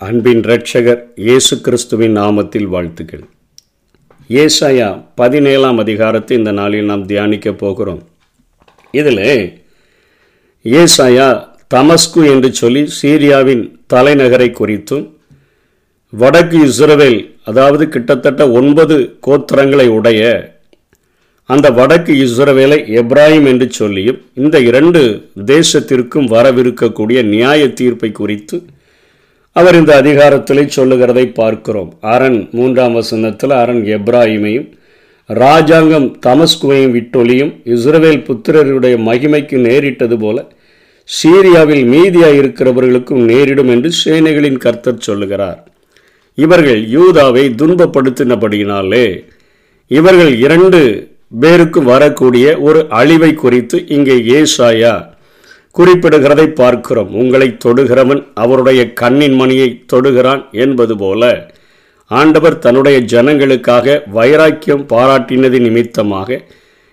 அன்பின் இரட்சகர் இயேசு கிறிஸ்துவின் நாமத்தில் வாழ்த்துக்கள். ஏசாயா பதினேழாம் அதிகாரத்தை இந்த நாளில் நாம் தியானிக்க போகிறோம். இதில் ஏசாயா தமஸ்கு என்று சொல்லி சீரியாவின் தலைநகரை குறித்தும் வடக்கு இஸ்ரவேல் அதாவது கிட்டத்தட்ட ஒன்பது கோத்திரங்களை உடைய அந்த வடக்கு இஸ்ரவேலை எப்ராஹிம் என்று சொல்லியும் இந்த இரண்டு தேசத்திற்கும் வரவிருக்கக்கூடிய நியாய தீர்ப்பை குறித்து அவர் இந்த அதிகாரத்திலே சொல்லுகிறதை பார்க்கிறோம். அரண் மூன்றாம் வசனத்தில் அரண் எப்ராஹிமையும் ராஜாங்கம் தமஸ்குவையும் விட்டொலியும் இஸ்ரவேல் புத்திரருடைய மகிமைக்கு நேரிட்டது போல சீரியாவில் மீதியாக இருக்கிறவர்களுக்கும் நேரிடும் என்று சேனைகளின் கர்த்தர் சொல்லுகிறார். இவர்கள் யூதாவை துன்பப்படுத்தினபடியினாலே இவர்கள் இரண்டு பேருக்கும் வரக்கூடிய ஒரு அழிவை குறித்து இங்கே ஏசாயா குறிப்பிடுகிறதை பார்க்கிறோம். உங்களை தொடுகிறவன் அவருடைய கண்ணின் மணியை தொடுகிறான் என்பது போல ஆண்டவர் தன்னுடைய ஜனங்களுக்காக வைராக்கியம் பாராட்டினது நிமித்தமாக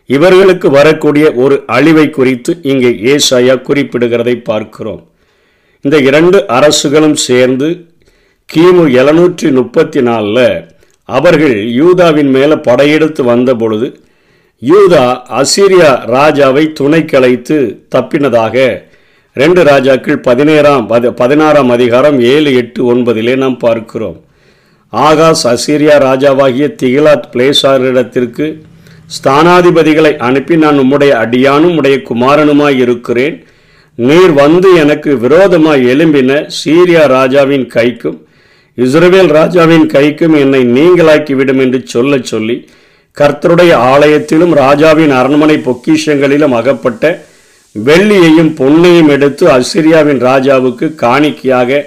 இவர்களுக்கு வரக்கூடிய ஒரு அழிவை குறித்து இங்கே ஏசாயா குறிப்பிடுகிறதை பார்க்கிறோம். இந்த இரண்டு அரசுகளும் சேர்ந்து கிமு எழுநூற்றி முப்பத்தி நாலில் அவர்கள் யூதாவின் மேலே படையெடுத்து வந்த பொழுது யூதா அசீரியா ராஜாவை துணை கலைத்து தப்பினதாக ரெண்டு ராஜாக்கள் பதினேறாம் பதி பதினாறாம் அதிகாரம் ஏழு எட்டு ஒன்பதிலே நாம் பார்க்கிறோம். ஆகாஸ் அசீரியா ராஜாவாகிய திகிலாத் பிளேசாரிடத்திற்கு ஸ்தானாதிபதிகளை அனுப்பி நான் உம்முடைய அடியானும் உடைய குமாரனுமாய் இருக்கிறேன். நீர் வந்து எனக்கு விரோதமாய் எழும்பின சீரியா ராஜாவின் கைக்கும் இஸ்ரேல் ராஜாவின் கைக்கும் என்னை நீங்களாக்கிவிடும் என்று சொல்ல சொல்லி கர்த்தருடைய ஆலயத்திலும் ராஜாவின் அரண்மனை பொக்கிஷங்களிலும் அகப்பட்ட வெள்ளியையும் பொன்னையும் எடுத்து அசிரியாவின் ராஜாவுக்கு காணிக்கையாக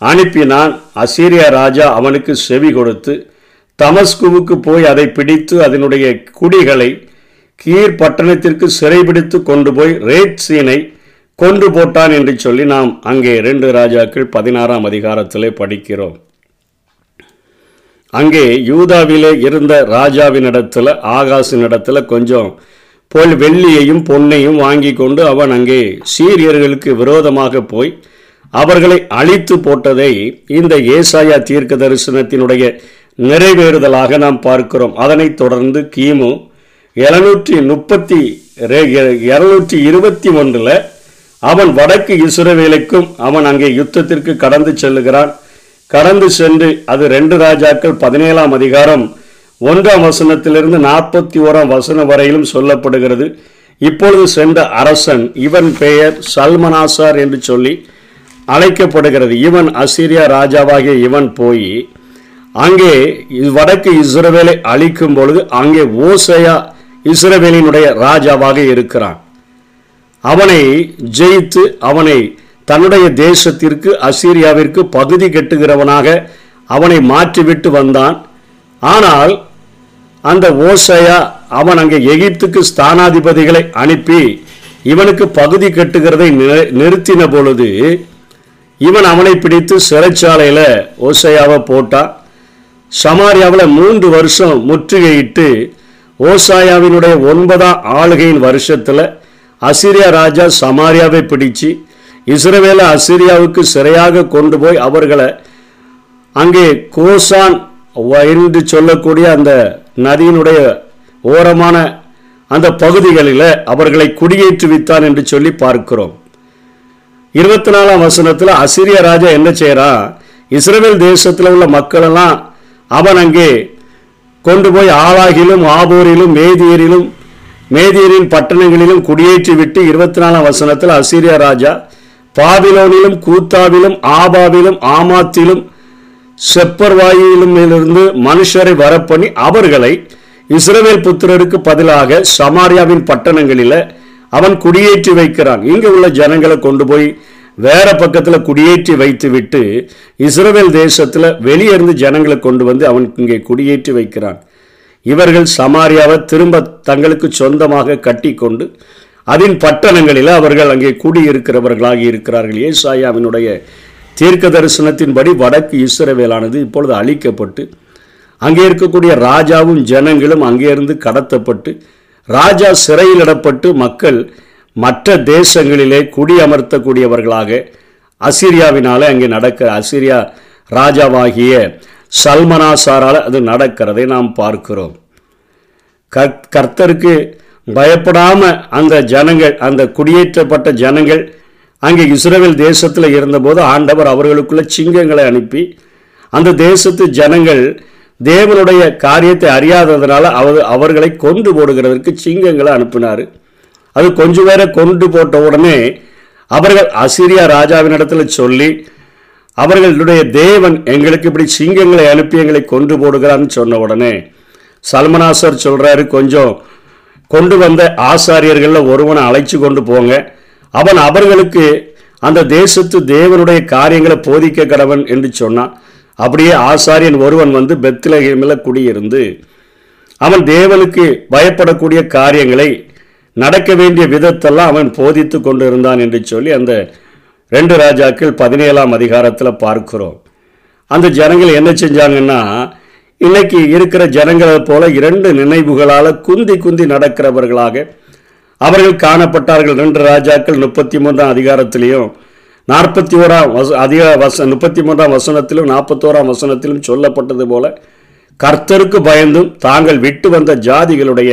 அனுப்பினான். அசீரியா ராஜா அவனுக்கு செவி கொடுத்து தமஸ்குவுக்கு போய் அதை பிடித்து அதனுடைய குடிகளை கீர் பட்டணத்திற்கு சிறைபிடித்து கொண்டு போய் ரேட் சீனை கொண்டு போட்டான் என்று சொல்லி நாம் அங்கே இரண்டு ராஜாக்கள் பதினாறாம் அதிகாரத்திலே படிக்கிறோம். அங்கே யூதாவிலே இருந்த ராஜாவினிடத்தில் ஆகாசினிடத்தில் கொஞ்சம் போல் வெள்ளியையும் பொன்னையும் வாங்கி கொண்டு அவன் அங்கே சீரியர்களுக்கு விரோதமாக போய் அவர்களை அழித்து போட்டதை இந்த ஏசாயா தீர்க்க தரிசனத்தினுடைய நிறைவேறுதலாக நாம் பார்க்கிறோம். அதனைத் தொடர்ந்து கிமு எழுநூற்றி முப்பத்தி இருநூற்றி இருபத்தி ஒன்றில் அவன் வடக்கு இசுரவேலுக்கும் அவன் அங்கே யுத்தத்திற்கு கடந்து செல்லுகிறான். கடந்து சென்று அது ரெண்டு ராஜாக்கள் பதினேழாம் அதிகாரம் ஒன்றாம் வசனத்திலிருந்து நாற்பத்தி ஓராம் வசனம் வரையிலும் சொல்லப்படுகிறது. இப்பொழுது சென்ற அரசன் இவன் பெயர் சல்மனாசார் என்று சொல்லி அழைக்கப்படுகிறது. இவன் அசிரியா ராஜாவாகிய இவன் போய் அங்கே வடக்கு இஸ்ரவேலை அழிக்கும் பொழுது அங்கே ஓசையா இஸ்ரவேலினுடைய ராஜாவாக இருக்கிறான். அவனை ஜெயித்து அவனை தன்னுடைய தேசத்திற்கு அசீரியாவிற்கு பகுதி கெட்டுகிறவனாக அவனை மாற்றிவிட்டு வந்தான். ஆனால் அந்த ஓசையா அவன் அங்கே எகிப்துக்கு ஸ்தானாதிபதிகளை அனுப்பி இவனுக்கு பகுதி கட்டுகிறதை நிறுத்தின பொழுது இவன் அவனை பிடித்து சிறைச்சாலையில் ஓசையாவை போட்டான். சமாரியாவில் மூன்று வருஷம் முற்றுகையிட்டு ஓசாயாவினுடைய ஒன்பதாம் ஆளுகையின் வருஷத்தில் அசிரியா ராஜா சமாரியாவை பிடிச்சு இஸ்ரவேலை அசிரியாவுக்கு சிறையாக கொண்டு போய் அவர்களை அங்கே கோசான் என்று சொல்லக்கூடிய அந்த நதியினுடைய ஓரமான அந்த பகுதிகளில் அவர்களை குடியேற்றுவித்தான் என்று சொல்லி பார்க்கிறோம். இருபத்தி நாலாம் வசனத்தில் அசிரிய ராஜா என்ன செய்கிறான் இஸ்ரேல் தேசத்தில் உள்ள மக்களெல்லாம் அவன் அங்கே கொண்டு போய் ஆளாகிலும் ஆபூரிலும் மேதியரிலும் மேதியரின் பட்டணங்களிலும் குடியேற்றி விட்டு இருபத்தி நாலாம் வசனத்தில் அசிரியா ராஜா பாபிலோனிலும் கூத்தாவிலும் ஆபாவிலும் ஆமாத்திலும் செப்பர்வாயிலும் இருந்து மனுஷரை வரப்பண்ணி அவர்களை இஸ்ரவேல் புத்திரருக்கு பதிலாக சமாரியாவின் பட்டணங்களில் அவன் குடியேற்றி வைக்கிறான். இங்கே உள்ள ஜனங்களை கொண்டு போய் வேற பக்கத்தில் குடியேற்றி வைத்து விட்டு இஸ்ரவேல் தேசத்தில் வெளியிருந்து ஜனங்களை கொண்டு வந்து அவன் இங்கே குடியேற்றி வைக்கிறான். இவர்கள் சமாரியாவை திரும்ப தங்களுக்கு சொந்தமாக கட்டி கொண்டு அதன் பட்டணங்களில் அவர்கள் அங்கே கூடியிருக்கிறவர்களாக இருக்கிறார்கள். ஏசாயாவினுடைய தீர்க்க தரிசனத்தின்படி வடக்கு இஸ்ரவேலானது இப்பொழுது அழிக்கப்பட்டு அங்கே இருக்கக்கூடிய ராஜாவும் ஜனங்களும் அங்கேருந்து கடத்தப்பட்டு ராஜா சிறையிலிடப்பட்டு மக்கள் மற்ற தேசங்களிலே குடியமர்த்தக்கூடியவர்களாக அசிரியாவினாலே அங்கே நடக்க அசிரியா ராஜாவாகிய சல்மனாசாரால் அது நடக்கிறதை நாம் பார்க்கிறோம். கர்த்தருக்கு பயப்படாம அந்த ஜனங்கள் அந்த குடியேற்றப்பட்ட ஜனங்கள் அங்கே இஸ்ரேல் தேசத்தில் இருந்தபோது ஆண்டவர் அவர்களுக்குள்ள சிங்கங்களை அனுப்பி அந்த தேசத்து ஜனங்கள் தேவனுடைய காரியத்தை அறியாததுனால அவர் அவர்களை கொண்டு போடுகிறதற்கு சிங்கங்களை அனுப்பினார். அது கொஞ்சம் பேரை கொண்டு போட்ட உடனே அவர்கள் அசிரியா ராஜாவினிடத்தில் சொல்லி அவர்களுடைய தேவன் எங்களுக்கு இப்படி சிங்கங்களை அனுப்பி எங்களை கொண்டு போடுகிறான்னு சொன்ன உடனே சல்மனாசர் சொல்கிறாரு கொஞ்சம் கொண்டு வந்த ஆசாரியர்களில் ஒருவனை அழைச்சி கொண்டு போங்க. அவன் அவர்களுக்கு அந்த தேசத்து தேவனுடைய காரியங்களை போதிக்க கடவன் என்று சொன்னான். அப்படியே ஆசாரியன் ஒருவன் வந்து பெத்திலகேமில் குடியிருந்து அவன் தேவனுக்கு பயப்படக்கூடிய காரியங்களை நடக்க வேண்டிய விதத்தெல்லாம் அவன் போதித்து கொண்டு இருந்தான் என்று சொல்லி அந்த ரெண்டு ராஜாக்கள் பதினேழாம் அதிகாரத்தில் பார்க்கிறோம். அந்த ஜனங்கள் என்ன செஞ்சாங்கன்னா இன்னைக்கு இருக்கிற ஜனங்களை போல இரண்டு நினைவுகளால் குந்தி குந்தி நடக்கிறவர்களாக அவர்கள் காணப்பட்டார்கள். ரெண்டு ராஜாக்கள் முப்பத்தி மூன்றாம் அதிகாரத்திலையும் நாற்பத்தி ஓராம் வச அதிக வச முப்பத்தி மூன்றாம் வசனத்திலும் நாற்பத்தோராம் வசனத்திலும் சொல்லப்பட்டது போல கர்த்தருக்கு பயந்தும் தாங்கள் விட்டு வந்த ஜாதிகளுடைய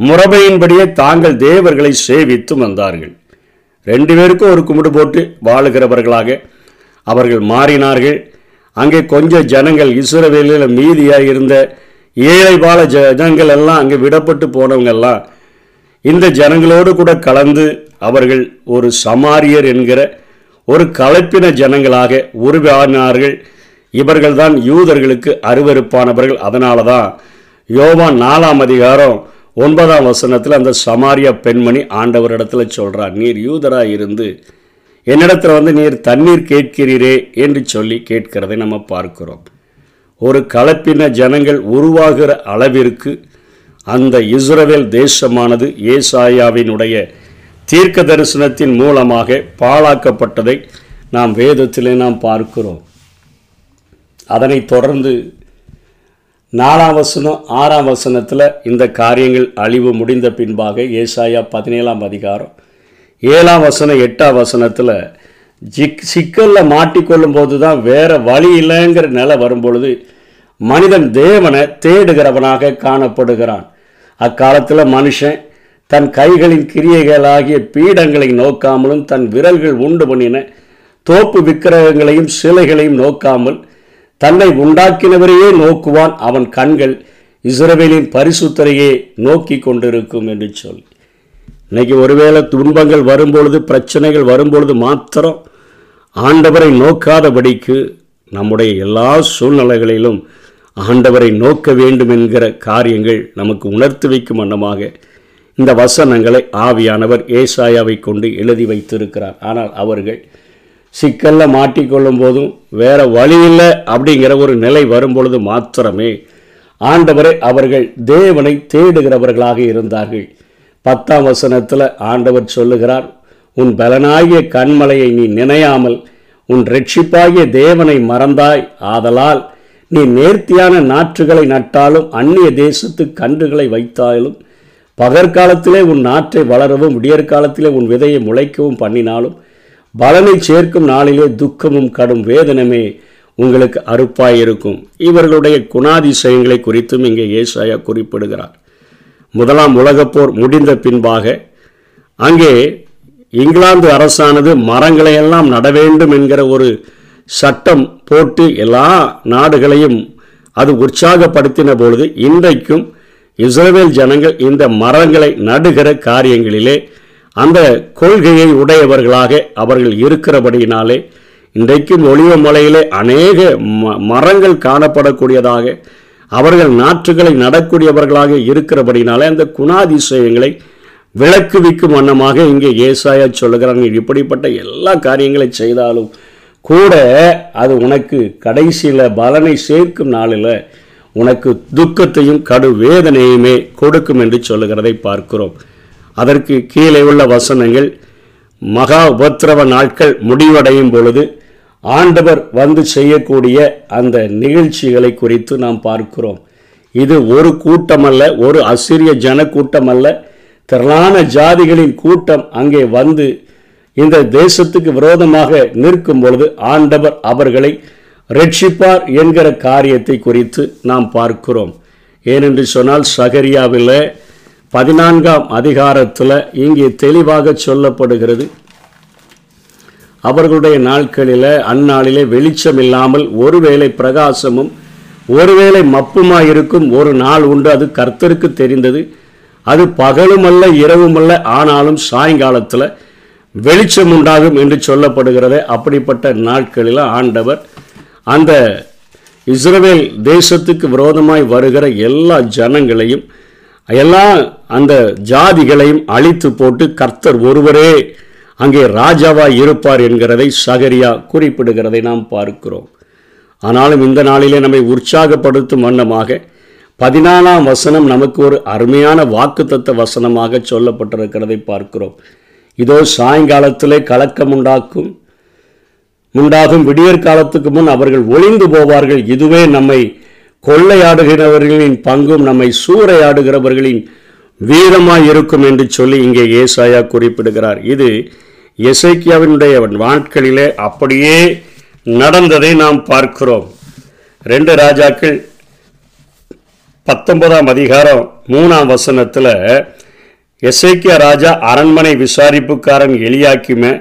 முறைமையின்படியே தாங்கள் தேவர்களை சேவித்து வந்தார்கள். ரெண்டு பேருக்கும் ஒரு கும்பிடு போட்டு வாழுகிறவர்களாக அவர்கள் மாறினார்கள். அங்கே கொஞ்சம் ஜனங்கள் இசுரவேலில் மீதியாக இருந்த ஏழை பால ஜனங்கள் எல்லாம் அங்கே விடப்பட்டு போனவங்கெல்லாம் இந்த ஜனங்களோடு கூட கலந்து அவர்கள் ஒரு சமாரியர் என்கிற ஒரு கலப்பின ஜனங்களாக உருவானார்கள். இவர்கள்தான் யூதர்களுக்கு அருவறுப்பானவர்கள் அதனால தான் யோவான் நாலாம் அதிகாரம் ஒன்பதாம் வசனத்தில் அந்த சமாரியா பெண்மணி ஆண்டவரிடத்தில் சொல்கிறார் நீர் யூதராக இருந்து என்னிடத்தில் வந்து நீர் தண்ணீர் கேட்கிறீரே என்று சொல்லி கேட்கிறதை நம்ம பார்க்கிறோம். ஒரு கலப்பின ஜனங்கள் உருவாகிற அளவிற்கு அந்த இஸ்ரவேல் தேசமானது ஏசாயாவினுடைய தீர்க்க தரிசனத்தின் மூலமாக பாழாக்கப்பட்டதை நாம் வேதத்திலே நாம் பார்க்கிறோம். அதனை தொடர்ந்து நாலாம் வசனம் ஆறாம் வசனத்தில் இந்த காரியங்கள் அழிவு முடிந்த பின்பாக ஏசாயா பதினேழாம் அதிகாரம் ஏழாம் வசனம் எட்டாம் வசனத்தில் ஜிக் சிக்கலில் மாட்டிக்கொள்ளும் போது தான் வேறு வழி இல்லைங்கிற நிலை வரும்பொழுது மனிதன் தேவனை தேடுகிறவனாக காணப்படுகிறான். அக்காலத்தில் மனுஷன் தன் கைகளின் கிரியைகளாகிய பீடங்களை நோக்காமலும் தன் விரல்கள் உண்டு பண்ணின தோப்பு விக்கிரகங்களையும் சிலைகளையும் நோக்காமல் தன்னை உண்டாக்கினவரையே நோக்குவான் அவன் கண்கள் இஸ்ரவேலின் பரிசுத்தரையே நோக்கி கொண்டிருக்கும் என்று சொல்லி இன்னைக்கு ஒருவேளை துன்பங்கள் வரும்பொழுது பிரச்சனைகள் வரும்பொழுது மாத்திரம் ஆண்டவரை நோக்காதபடிக்கு நம்முடைய எல்லா சூழ்நிலைகளிலும் ஆண்டவரை நோக்க வேண்டும் என்கிற காரியங்கள் நமக்கு உணர்த்து வைக்கும் வண்ணமாக இந்த வசனங்களை ஆவியானவர் ஏசாயாவை கொண்டு எழுதி வைத்திருக்கிறார். ஆனால் அவர்கள் சிக்கலில் மாட்டிக்கொள்ளும் போதும் வேறு வழி இல்லை அப்படிங்கிற ஒரு நிலை வரும்பொழுது மாத்திரமே ஆண்டவரை அவர்கள் தேவனை தேடுகிறவர்களாக இருந்தார்கள். பத்தாம் வசனத்தில் ஆண்டவர் சொல்லுகிறார் உன் பலனாகிய கண்மலையை நீ நினையாமல் உன் ரட்சிப்பாகிய தேவனை மறந்தாய். ஆதலால் நீ நேர்த்தியான நாற்றுகளை நட்டாலும் அந்நிய தேசத்து கன்றுகளை வைத்தாலும் பகற்காலத்திலே உன் நாற்றை வளரவும் விடியற்காலத்திலே உன் விதையை முளைக்கவும் பண்ணினாலும் பலனை சேர்க்கும் நாளிலே துக்கமும் கடும் வேதனமே உங்களுக்கு அறுப்பாயிருக்கும். இவர்களுடைய குணாதிசயங்களை குறித்தும் இங்கே ஏசாயா குறிப்பிடுகிறார். முதலாம் உலகப்போர் முடிந்த பின்பாக அங்கே இங்கிலாந்து அரசானது மரங்களையெல்லாம் நட வேண்டும் என்கிற ஒரு சட்டம் போட்டு எல்லா நாடுகளையும் அது உற்சாகப்படுத்தின பொழுது இன்றைக்கும் இஸ்ரேல் ஜனங்கள் இந்த மரங்களை நடுகிற காரியங்களிலே அந்த கொள்கையை உடையவர்களாக அவர்கள் இருக்கிறபடியினாலே இன்றைக்கும் ஒளிவ மலையிலே அநேக மரங்கள் காணப்படக்கூடியதாக அவர்கள் நாற்றுகளை நடக்கூடியவர்களாக இருக்கிறபடினாலே அந்த குணாதிசயங்களை விளக்குவிக்கும் வண்ணமாக இங்கே ஏசாயா சொல்லுகிறாங்க இப்படிப்பட்ட எல்லா காரியங்களை செய்தாலும் கூட அது உனக்கு கடைசியில் பலனை சேர்க்கும் நாளில் உனக்கு துக்கத்தையும் கடு வேதனையுமே கொடுக்கும் என்று சொல்லுகிறதை பார்க்கிறோம். அதற்கு கீழே உள்ள வசனங்கள் மகா உபத்திரவ நாட்கள் முடிவடையும் பொழுது ஆண்டவர் வந்து செய்யக்கூடிய அந்த நிகழ்ச்சிகளை குறித்து நாம் பார்க்கிறோம். இது ஒரு கூட்டம் அல்ல ஒரு அசிரிய ஜன கூட்டமல்ல திரளான ஜாதிகளின் கூட்டம் அங்கே வந்து இந்த தேசத்துக்கு விரோதமாக நிற்கும் பொழுது ஆண்டவர் அவர்களை ரட்சிப்பார் என்கிற காரியத்தை குறித்து நாம் பார்க்கிறோம். ஏனென்று சொன்னால் சகரியாவில் பதினான்காம் அதிகாரத்தில் இங்கே தெளிவாக சொல்லப்படுகிறது. அவர்களுடைய நாட்களில் அந்நாளிலே வெளிச்சம் இல்லாமல் ஒருவேளை பிரகாசமும் ஒருவேளை மப்புமாயிருக்கும் ஒரு நாள் உண்டு. அது கர்த்தருக்கு தெரிந்தது. அது பகலுமல்ல இரவுமல்ல ஆனாலும் சாயங்காலத்தில் வெளிச்சம் உண்டாகும் என்று சொல்லப்படுகிறது. அப்படிப்பட்ட நாட்களில் ஆண்டவர் அந்த இஸ்ரவேல் தேசத்துக்கு விரோதமாய் வருகிற எல்லா ஜனங்களையும் எல்லா அந்த ஜாதிகளையும் அழித்து போட்டு கர்த்தர் ஒருவரே அங்கே ராஜாவாய் இருப்பார் என்கிறதை சகரியா குறிப்பிடுகிறதை நாம் பார்க்கிறோம். ஆனாலும் இந்த நாளிலே நம்மை உற்சாகப்படுத்தும் வண்ணமாக பதினாலாம் வசனம் நமக்கு ஒரு அருமையான வாக்குத்தத்த வசனமாக சொல்லப்பட்டிருக்கிறதை பார்க்கிறோம். இதோ சாயங்காலத்திலே கலக்கம் உண்டாக்கும் உண்டாகும் விடியற் காலத்துக்கு முன் அவர்கள் ஒளிந்து போவார்கள். இதுவே நம்மை கொள்ளையாடுகிறவர்களின் பங்கும் நம்மை சூறையாடுகிறவர்களின் வீரமாய் இருக்கும் என்று சொல்லி இங்கே ஏசாயா குறிப்பிடுகிறார். இது எசைக்கியாவினுடைய நாட்களிலே அப்படியே நடந்ததை நாம் பார்க்கிறோம். ரெண்டு ராஜாக்கள் பத்தொன்பதாம் அதிகாரம் மூணாம் வசனத்தில் எசைக்கியா ராஜா அரண்மனை விசாரிப்புக்காரன் எளியாக்கிமே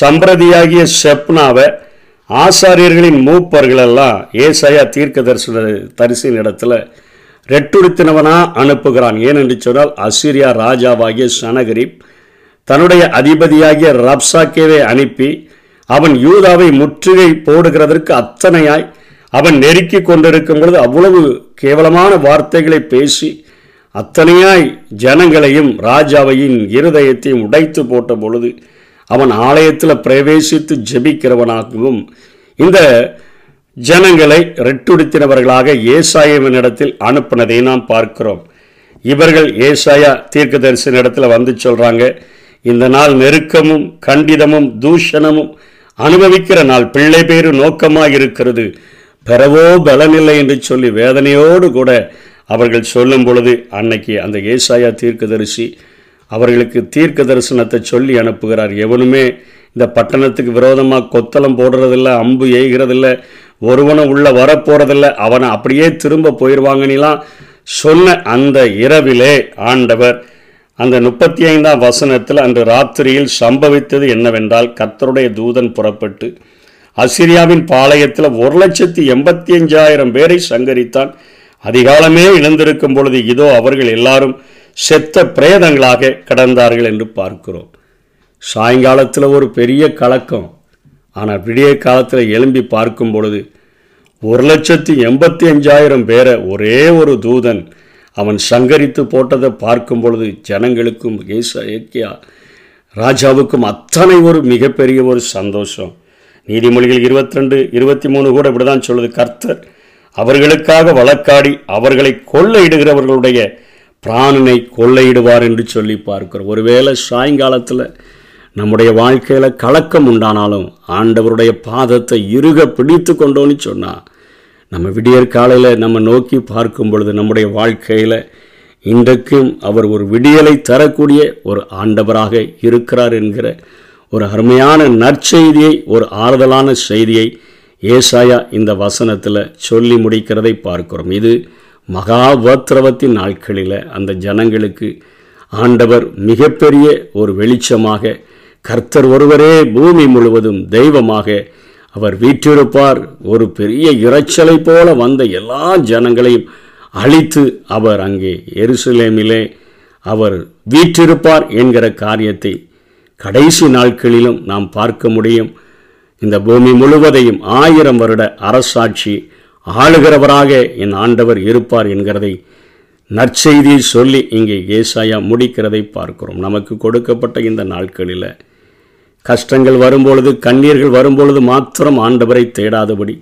சம்பிரதியாகிய செப்னாவை ஆசாரியர்களின் மூப்பர்களெல்லாம் ஏசாயா தீர்க்க தரிசன தரிசின் இடத்துல ரெட்டுடுத்தினவனாக அனுப்புகிறான். ஏனென்று சொன்னால் அசிரியா ராஜாவாகிய சனகரிப் தன்னுடைய அதிபதியாகிய ரப்சாக்கேவை அனுப்பி அவன் யூதாவை முற்றுகை போடுகிறதற்கு அத்தனையாய் அவன் நெருக்கி கொண்டிருக்கும் பொழுது அவ்வளவு கேவலமான வார்த்தைகளை பேசி அத்தனையாய் ஜனங்களையும் ராஜாவையின் இருதயத்தையும் உடைத்து போட்ட பொழுது அவன் ஆலயத்தில் பிரவேசித்து ஜெபிக்கிறவனாகவும் இந்த ஜனங்களை ரெட்டுடுத்தினவர்களாக ஏசாயவனிடத்தில் அனுப்பினதை நாம் பார்க்கிறோம். இவர்கள் ஏசாயா தீர்க்கதரிசன இடத்துல வந்து சொல்கிறாங்க இந்த நாள் நெருக்கமும் கண்டிதமும் தூஷணமும் அனுபவிக்கிற நாள். பிள்ளை பேரு நோக்கமாக இருக்கிறது பெறவோ பலனில்லை என்று சொல்லி வேதனையோடு கூட அவர்கள் சொல்லும் பொழுது அன்னைக்கு அந்த ஏசாயா தீர்க்கதரிசி அவர்களுக்கு தீர்க்க தரிசனத்தை சொல்லி அனுப்புகிறார். எவனுமே இந்த பட்டணத்துக்கு விரோதமாக கொத்தளம் போடுறதில்ல அம்பு ஏய்கிறதில்ல ஒருவனும் உள்ள வரப்போறதில்ல அவனை அப்படியே திரும்ப போயிடுவாங்கலாம் சொன்ன அந்த இரவிலே ஆண்டவர் அந்த முப்பத்தி ஐந்தாம் வசனத்தில் அன்று ராத்திரியில் சம்பவித்தது என்னவென்றால் கர்த்தருடைய தூதன் புறப்பட்டு அசிரியாவின் பாளையத்தில் ஒரு லட்சத்தி எண்பத்தி அஞ்சாயிரம் பேரை சங்கரித்தான். அதிகாலமே இழந்திருக்கும் பொழுது இதோ அவர்கள் எல்லாரும் செத்த பிரேதங்களாக கடந்தார்கள் என்று பார்க்கிறோம். சாயங்காலத்தில் ஒரு பெரிய கலக்கம். ஆனால் விடிய காலத்தில் எழும்பி பார்க்கும் பொழுது ஒரு லட்சத்தி எண்பத்தி அஞ்சாயிரம் பேரை ஒரே ஒரு தூதன் அவன் சங்கரித்து போட்டதை பார்க்கும் பொழுது ஜனங்களுக்கும் ஏச ஏக்கியா ராஜாவுக்கும் அத்தனை ஒரு மிகப்பெரிய ஒரு சந்தோஷம். நீதிமொழிகள் இருபத்தி ரெண்டு இருபத்தி மூணு கூட இப்படி தான் சொல்லுது. கர்த்தர் அவர்களுக்காக வழக்காடி அவர்களை கொள்ளையிடுகிறவர்களுடைய பிராணனை கொள்ளையிடுவார் என்று சொல்லி பார்க்கிறோம். ஒருவேளை சாயங்காலத்தில் நம்முடைய வாழ்க்கையில் கலக்கம் உண்டானாலும் ஆண்டவருடைய பாதத்தை இறுக பிடித்து கொண்டோன்னு சொன்னால் நம்ம விடியற் காலையில் நம்ம நோக்கி பார்க்கும் பொழுது நம்முடைய வாழ்க்கையில் இன்றைக்கும் அவர் ஒரு விடியலை தரக்கூடிய ஒரு ஆண்டவராக இருக்கிறார் என்கிற ஒரு அருமையான நற்செய்தியை ஒரு ஆறுதலான செய்தியை ஏசாயா இந்த வசனத்தில் சொல்லி முடிக்கிறதை பார்க்கிறோம். இது மகாபத்ரவத்தின் நாட்களில் அந்த ஜனங்களுக்கு ஆண்டவர் மிகப்பெரிய ஒரு வெளிச்சமாக கர்த்தர் ஒருவரே பூமி முழுவதும் தெய்வமாக அவர் வீற்றிருப்பார். ஒரு பெரிய இரைச்சலை போல வந்த எல்லா ஜனங்களையும் அழித்து அவர் அங்கே எருசலேமிலே அவர் வீற்றிருப்பார் என்கிற காரியத்தை கடைசி நாட்களிலும் நாம் பார்க்க முடியும். இந்த பூமி முழுவதையும் ஆயிரம் வருட அரசாட்சி ஆளுகிறவராக என் ஆண்டவர் இருப்பார் என்கிறதை நற்செய்தி சொல்லி இங்கே ஏசாயா முடிக்கிறதை பார்க்கிறோம். நமக்கு கொடுக்கப்பட்ட இந்த நாட்களில் கஷ்டங்கள் வரும்பொழுது கண்ணீர்கள் வரும்பொழுது மாத்திரம் ஆண்டவரை தேடாதபடி.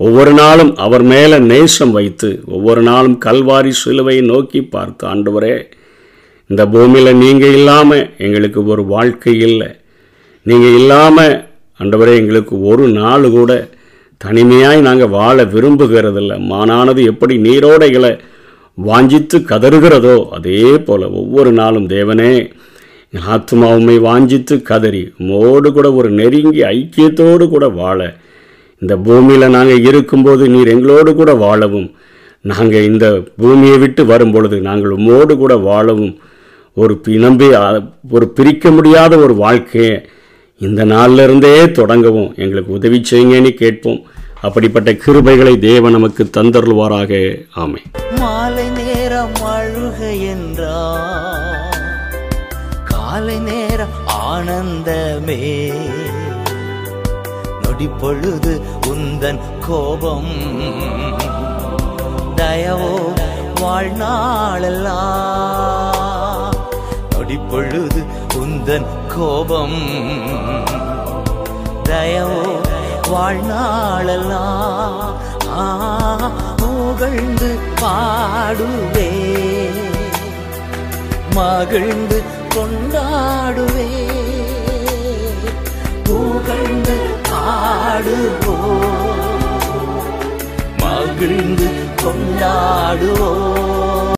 ஒவ்வொரு நாளும் அவர் மேலே நேசம் வைத்து ஒவ்வொரு நாளும் கல்வாரி சிலுவையை நோக்கி பார்த்து ஆண்டவரே இந்த பூமியில் நீங்கள் இல்லாமல் எங்களுக்கு ஒரு வாழ்க்கை இல்லை. நீங்கள் இல்லாமல் ஆண்டவரே எங்களுக்கு ஒரு நாள் கூட தனிமையாய் நாங்கள் வாழ விரும்புகிறதில்ல. மானானது எப்படி நீரோடைகளை வாஞ்சித்து கதறுகிறதோ அதே போல் ஒவ்வொரு நாளும் தேவனே என் ஆத்மாவுமை வாஞ்சித்து கதறி மோடு கூட ஒரு நெருங்கி ஐக்கியத்தோடு கூட வாழ. இந்த பூமியில் நாங்கள் இருக்கும்போது நீர் எங்களோடு கூட வாழவும். நாங்கள் இந்த பூமியை விட்டு வரும்பொழுது நாங்கள் உம்மோடு கூட வாழவும். ஒரு நம்பி ஒரு பிரிக்க முடியாத ஒரு வாழ்க்கையை இந்த நாளிலிருந்தே தொடங்கவும். எங்களுக்கு உதவி செய்யுங்கன்னு கேட்போம். அப்படிப்பட்ட கிருபைகளை தேவன் நமக்கு தந்தருள்வாராக. ஆமை மாலை நேரம் அழுக ஆனந்தமே. நொடி பொழுது உந்தன் கோபம். தயவோ வாழ்நாளெல்லாம். நொடி பொழுது உந்தன் கோபம். தயவோ வாழ்நாளெல்லாம். புகழ்ந்து பாடுவே. மகிழ்ந்து கொண்டாடுவே. புகழ்ந்து பாடுவோ மகிழ்ந்து கொண்டாடுவோ